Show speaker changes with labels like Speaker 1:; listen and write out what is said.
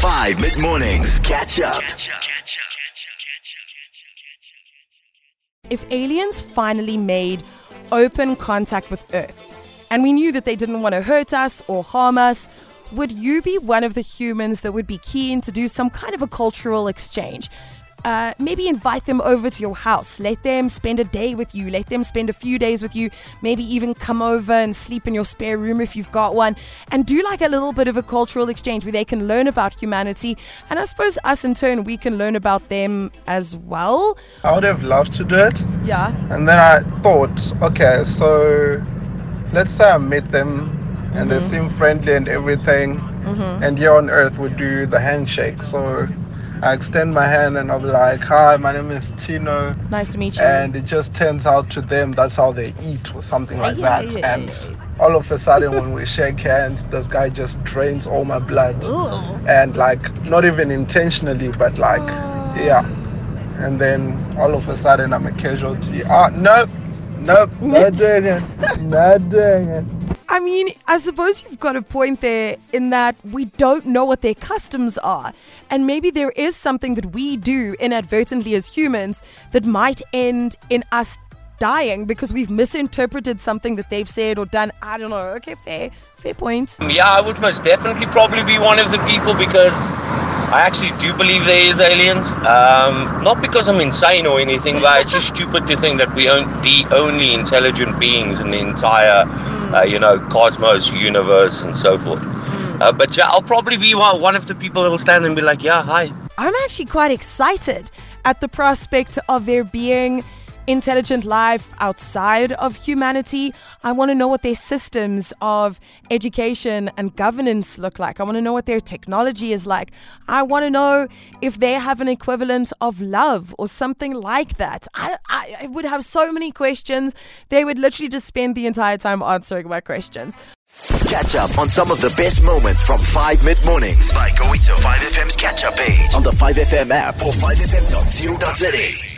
Speaker 1: 5 mid mornings. Catch up.
Speaker 2: if aliens finally made open contact with Earth and we knew that they didn't want to hurt us or harm us, would you be one of the humans that would be keen to do some kind of a cultural exchange? Uh, maybe invite them over to your house. Let them spend a day with you. Let them spend a few days with you. Maybe even come over and sleep in your spare room if you've got one. And do like a little bit of a cultural exchange where they can learn about humanity. And I suppose us in turn, we can learn about them as well.
Speaker 3: I would have loved to do it.
Speaker 2: Yeah.
Speaker 3: And then I thought, okay, so let's say I meet them and they seem friendly and everything. And here on earth we do the handshake. So I extend my hand and I'll be like, hi, my name is Tino.
Speaker 2: Nice to meet you.
Speaker 3: And it just turns out to them that's how they eat or something like
Speaker 2: Yeah,
Speaker 3: that.
Speaker 2: yeah,
Speaker 3: and
Speaker 2: yeah,
Speaker 3: all of a sudden when we shake hands, this guy just drains all my blood. Ooh. And like not even intentionally, but like yeah. And then all of a sudden I'm a casualty. Ah nope. Nope. Not doing it. Not doing it.
Speaker 2: I mean, I suppose you've got a point there in that we don't know what their customs are. And maybe there is something that we do inadvertently as humans that might end in us dying because we've misinterpreted something that they've said or done. I don't know. Okay, fair. Fair point.
Speaker 4: Yeah, I would most definitely probably be one of the people because I actually do believe there is aliens. Um, not because I'm insane or anything, but it's just stupid to think that we are the only intelligent beings in the entire, uh, you know, cosmos, universe, and so forth. Uh, but yeah, I'll probably be one of the people that will stand and be like, yeah, hi.
Speaker 2: I'm actually quite excited at the prospect of there being intelligent life outside of humanity. I want to know what their systems of education and governance look like. I want to know what their technology is like. I want to know if they have an equivalent of love or something like that. I, I, I would have so many questions. They would literally just spend the entire time answering my questions.
Speaker 1: Catch up on some of the best moments from 5 mid mornings by going to 5FM's catch up page on the 5FM app or 5FM.co.za.